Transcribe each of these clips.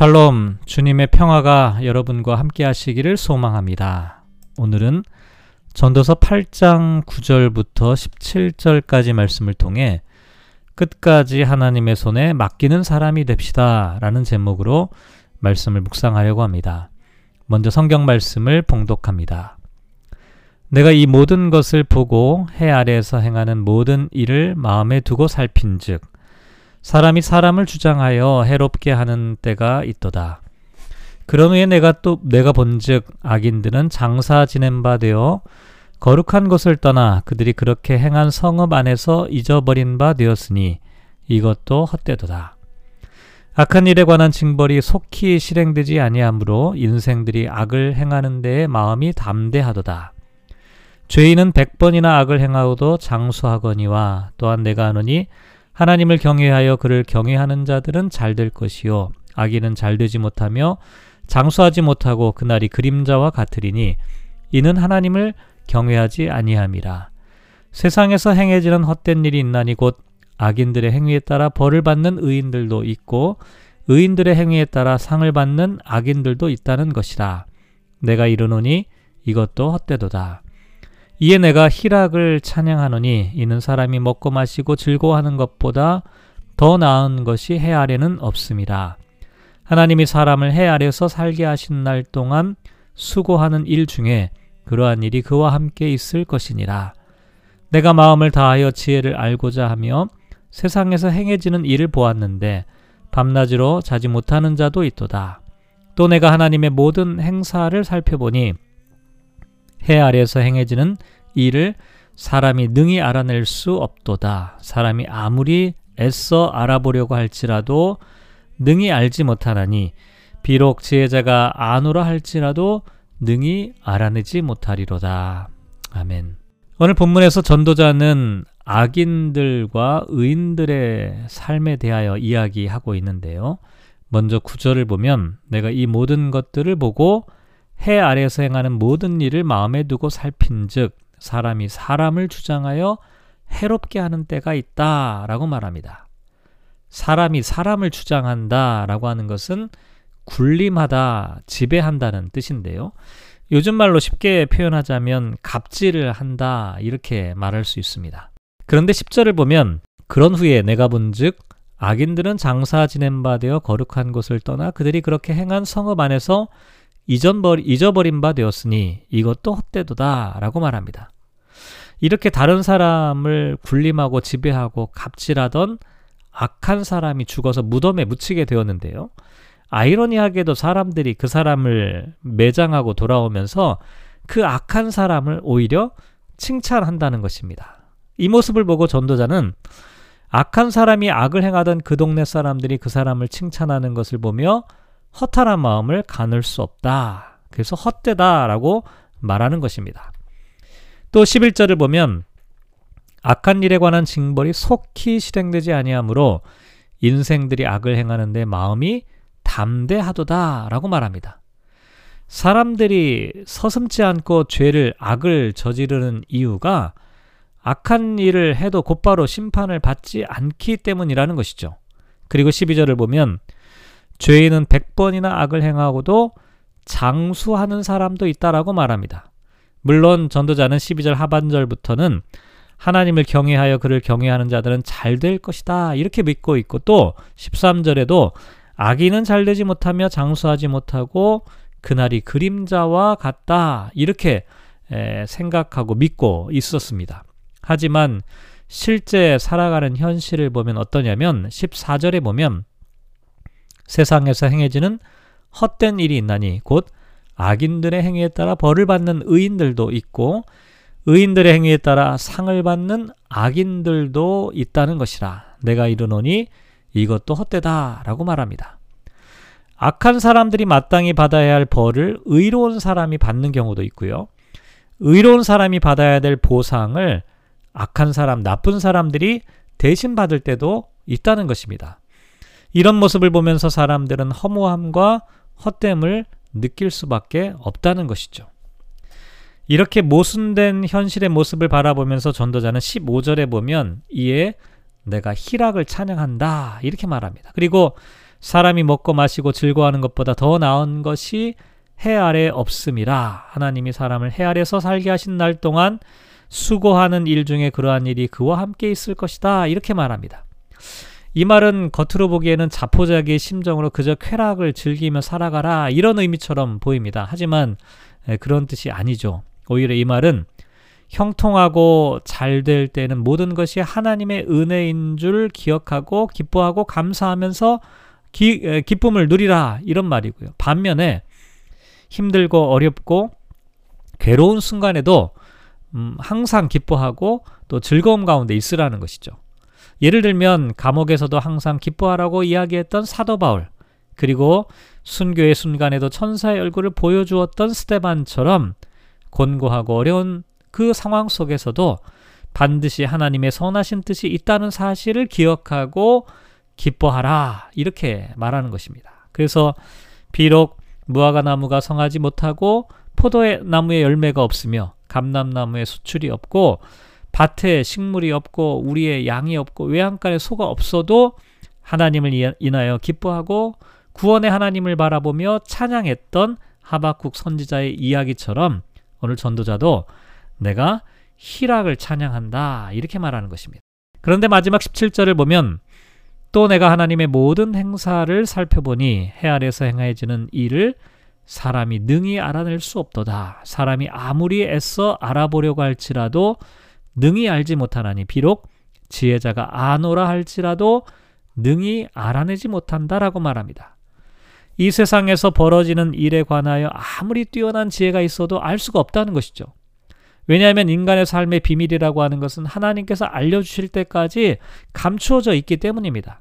샬롬, 주님의 평화가 여러분과 함께 하시기를 소망합니다. 오늘은 전도서 8장 9절부터 17절까지 말씀을 통해 끝까지 하나님의 손에 맡기는 사람이 됩시다 라는 제목으로 말씀을 묵상하려고 합니다. 먼저 성경 말씀을 봉독합니다. 내가 이 모든 것을 보고 해 아래에서 행하는 모든 일을 마음에 두고 살핀 즉, 사람이 사람을 주장하여 해롭게 하는 때가 있도다. 그런 후에 내가 또 내가 본즉 악인들은 장사 지낸 바 되어 거룩한 것을 떠나 그들이 그렇게 행한 성읍 안에서 잊어버린 바 되었으니 이것도 헛되도다. 악한 일에 관한 징벌이 속히 실행되지 아니하므로 인생들이 악을 행하는 데에 마음이 담대하도다. 죄인은 백번이나 악을 행하고도 장수하거니와 또한 내가 하노니 하나님을 경외하여 그를 경외하는 자들은 잘 될 것이요. 악인은 잘 되지 못하며 장수하지 못하고 그날이 그림자와 같으리니 이는 하나님을 경외하지 아니함이라. 세상에서 행해지는 헛된 일이 있나니 곧 악인들의 행위에 따라 벌을 받는 의인들도 있고 의인들의 행위에 따라 상을 받는 악인들도 있다는 것이라. 내가 이르노니 이것도 헛되도다 이에 내가 희락을 찬양하노니 이는 사람이 먹고 마시고 즐거워하는 것보다 더 나은 것이 해 아래는 없습니다. 하나님이 사람을 해 아래서 살게 하신 날 동안 수고하는 일 중에 그러한 일이 그와 함께 있을 것이니라. 내가 마음을 다하여 지혜를 알고자 하며 세상에서 행해지는 일을 보았는데 밤낮으로 자지 못하는 자도 있도다. 또 내가 하나님의 모든 행사를 살펴보니 해 아래에서 행해지는 일을 사람이 능히 알아낼 수 없도다. 사람이 아무리 애써 알아보려고 할지라도 능히 알지 못하나니 비록 지혜자가 아노라 할지라도 능히 알아내지 못하리로다. 아멘. 오늘 본문에서 전도자는 악인들과 의인들의 삶에 대하여 이야기하고 있는데요. 먼저 구절을 보면 내가 이 모든 것들을 보고 해 아래에서 행하는 모든 일을 마음에 두고 살핀즉 사람이 사람을 주장하여 해롭게 하는 때가 있다라고 말합니다. 사람이 사람을 주장한다라고 하는 것은 군림하다, 지배한다는 뜻인데요. 요즘 말로 쉽게 표현하자면 갑질을 한다 이렇게 말할 수 있습니다. 그런데 10절을 보면 그런 후에 내가 본즉 악인들은 장사 지낸 바 되어 거룩한 곳을 떠나 그들이 그렇게 행한 성읍 안에서 잊어버린 바 되었으니 이것도 헛되도다 라고 말합니다. 이렇게 다른 사람을 군림하고 지배하고 갑질하던 악한 사람이 죽어서 무덤에 묻히게 되었는데요. 아이러니하게도 사람들이 그 사람을 매장하고 돌아오면서 그 악한 사람을 오히려 칭찬한다는 것입니다. 이 모습을 보고 전도자는 악한 사람이 악을 행하던 그 동네 사람들이 그 사람을 칭찬하는 것을 보며 허탈한 마음을 가눌 수 없다. 그래서 헛되다라고 말하는 것입니다. 또 11절을 보면 악한 일에 관한 징벌이 속히 실행되지 아니하므로 인생들이 악을 행하는데 마음이 담대하도다라고 말합니다. 사람들이 서슴지 않고 죄를 악을 저지르는 이유가 악한 일을 해도 곧바로 심판을 받지 않기 때문이라는 것이죠. 그리고 12절을 보면 죄인은 100번이나 악을 행하고도 장수하는 사람도 있다라고 말합니다. 물론 전도자는 12절 하반절부터는 하나님을 경외하여 그를 경외하는 자들은 잘 될 것이다. 이렇게 믿고 있고 또 13절에도 악인은 잘 되지 못하며 장수하지 못하고 그날이 그림자와 같다. 이렇게 생각하고 믿고 있었습니다. 하지만 실제 살아가는 현실을 보면 어떠냐면 14절에 보면 세상에서 행해지는 헛된 일이 있나니 곧 악인들의 행위에 따라 벌을 받는 의인들도 있고 의인들의 행위에 따라 상을 받는 악인들도 있다는 것이라 내가 이르노니 이것도 헛되다라고 말합니다. 악한 사람들이 마땅히 받아야 할 벌을 의로운 사람이 받는 경우도 있고요. 의로운 사람이 받아야 될 보상을 악한 사람, 나쁜 사람들이 대신 받을 때도 있다는 것입니다. 이런 모습을 보면서 사람들은 허무함과 헛됨을 느낄 수밖에 없다는 것이죠. 이렇게 모순된 현실의 모습을 바라보면서 전도자는 15절에 보면 이에 내가 희락을 찬양한다 이렇게 말합니다. 그리고 사람이 먹고 마시고 즐거워하는 것보다 더 나은 것이 해 아래 없음이라 하나님이 사람을 해 아래서 살게 하신 날 동안 수고하는 일 중에 그러한 일이 그와 함께 있을 것이다 이렇게 말합니다. 이 말은 겉으로 보기에는 자포자기의 심정으로 그저 쾌락을 즐기며 살아가라 이런 의미처럼 보입니다. 하지만 그런 뜻이 아니죠. 오히려 이 말은 형통하고 잘 될 때는 모든 것이 하나님의 은혜인 줄 기억하고 기뻐하고 감사하면서 기, 기쁨을 누리라 이런 말이고요. 반면에 힘들고 어렵고 괴로운 순간에도 음, 항상 기뻐하고 또 즐거움 가운데 있으라는 것이죠. 예를 들면 감옥에서도 항상 기뻐하라고 이야기했던 사도 바울 그리고 순교의 순간에도 천사의 얼굴을 보여주었던 스테반처럼 곤고하고 어려운 그 상황 속에서도 반드시 하나님의 선하신 뜻이 있다는 사실을 기억하고 기뻐하라 이렇게 말하는 것입니다. 그래서 비록 무화과 나무가 성하지 못하고 포도의 나무에 열매가 없으며 감람나무에 수출이 없고 밭에 식물이 없고 우리의 양이 없고 외양간에 소가 없어도 하나님을 인하여 기뻐하고 구원의 하나님을 바라보며 찬양했던 하박국 선지자의 이야기처럼 오늘 전도자도 내가 희락을 찬양한다 이렇게 말하는 것입니다. 그런데 마지막 17절을 보면 또 내가 하나님의 모든 행사를 살펴보니 해 아래서 행하여지는 일을 사람이 능히 알아낼 수 없도다. 사람이 아무리 애써 알아보려고 할지라도 능히 알지 못하나니 비록 지혜자가 아노라 할지라도 능히 알아내지 못한다라고 말합니다. 이 세상에서 벌어지는 일에 관하여 아무리 뛰어난 지혜가 있어도 알 수가 없다는 것이죠. 왜냐하면 인간의 삶의 비밀이라고 하는 것은 하나님께서 알려주실 때까지 감추어져 있기 때문입니다.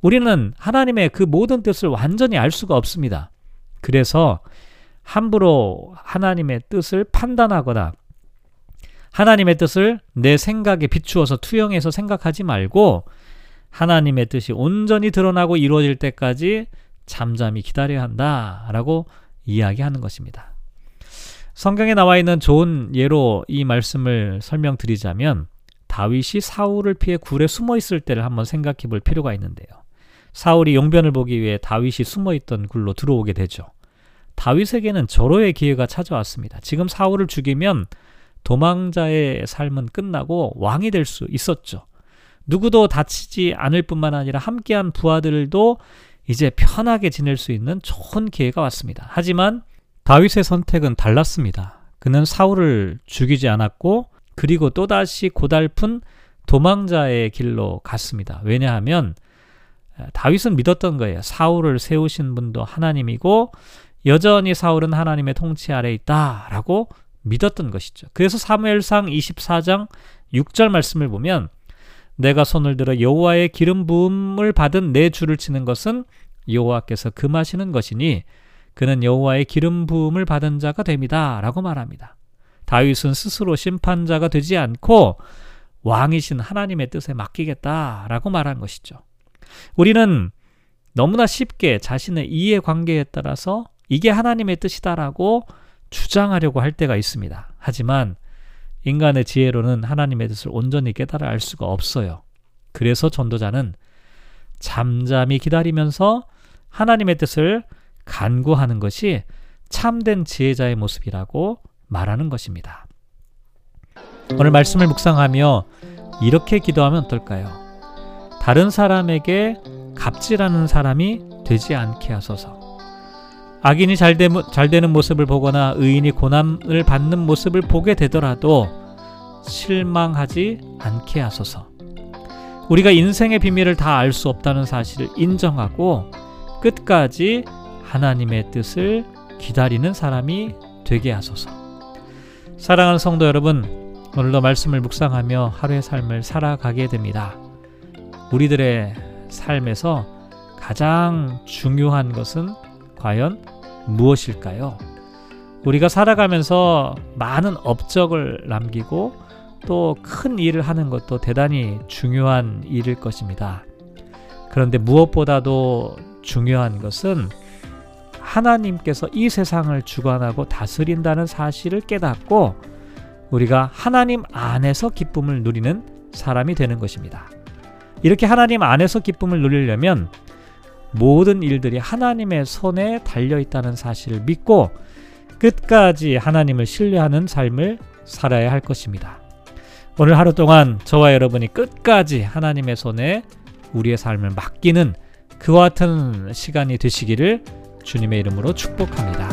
우리는 하나님의 그 모든 뜻을 완전히 알 수가 없습니다. 그래서 함부로 하나님의 뜻을 판단하거나 하나님의 뜻을 내 생각에 비추어서 투영해서 생각하지 말고 하나님의 뜻이 온전히 드러나고 이루어질 때까지 잠잠히 기다려야 한다라고 이야기하는 것입니다. 성경에 나와 있는 좋은 예로 이 말씀을 설명드리자면 다윗이 사울을 피해 굴에 숨어 있을 때를 한번 생각해 볼 필요가 있는데요. 사울이 용변을 보기 위해 다윗이 숨어 있던 굴로 들어오게 되죠. 다윗에게는 절호의 기회가 찾아왔습니다. 지금 사울을 죽이면 도망자의 삶은 끝나고 왕이 될 수 있었죠. 누구도 다치지 않을 뿐만 아니라 함께한 부하들도 이제 편하게 지낼 수 있는 좋은 기회가 왔습니다. 하지만 다윗의 선택은 달랐습니다. 그는 사울을 죽이지 않았고 그리고 또다시 고달픈 도망자의 길로 갔습니다. 왜냐하면 다윗은 믿었던 거예요. 사울을 세우신 분도 하나님이고 여전히 사울은 하나님의 통치 아래 있다라고 믿었던 것이죠. 그래서 사무엘상 24장 6절 말씀을 보면 내가 손을 들어 여호와의 기름 부음을 받은 내 줄을 치는 것은 여호와께서 금하시는 것이니 그는 여호와의 기름 부음을 받은 자가 됩니다라고 말합니다. 다윗은 스스로 심판자가 되지 않고 왕이신 하나님의 뜻에 맡기겠다라고 말한 것이죠. 우리는 너무나 쉽게 자신의 이해 관계에 따라서 이게 하나님의 뜻이다라고 주장하려고 할 때가 있습니다. 하지만 인간의 지혜로는 하나님의 뜻을 온전히 깨달아 알 수가 없어요. 그래서 전도자는 잠잠히 기다리면서 하나님의 뜻을 간구하는 것이 참된 지혜자의 모습이라고 말하는 것입니다. 오늘 말씀을 묵상하며 이렇게 기도하면 어떨까요? 다른 사람에게 갑질하는 사람이 되지 않게 하소서. 악인이 잘, 되, 잘 되는 모습을 보거나 의인이 고난을 받는 모습을 보게 되더라도 실망하지 않게 하소서. 우리가 인생의 비밀을 다 알 수 없다는 사실을 인정하고 끝까지 하나님의 뜻을 기다리는 사람이 되게 하소서. 사랑하는 성도 여러분, 오늘도 말씀을 묵상하며 하루의 삶을 살아가게 됩니다. 우리들의 삶에서 가장 중요한 것은 과연 무엇일까요? 우리가 살아가면서 많은 업적을 남기고 또 큰 일을 하는 것도 대단히 중요한 일일 것입니다. 그런데 무엇보다도 중요한 것은 하나님께서 이 세상을 주관하고 다스린다는 사실을 깨닫고 우리가 하나님 안에서 기쁨을 누리는 사람이 되는 것입니다. 이렇게 하나님 안에서 기쁨을 누리려면 모든 일들이 하나님의 손에 달려 있다는 사실을 믿고 끝까지 하나님을 신뢰하는 삶을 살아야 할 것입니다. 오늘 하루 동안 저와 여러분이 끝까지 하나님의 손에 우리의 삶을 맡기는 그와 같은 시간이 되시기를 주님의 이름으로 축복합니다.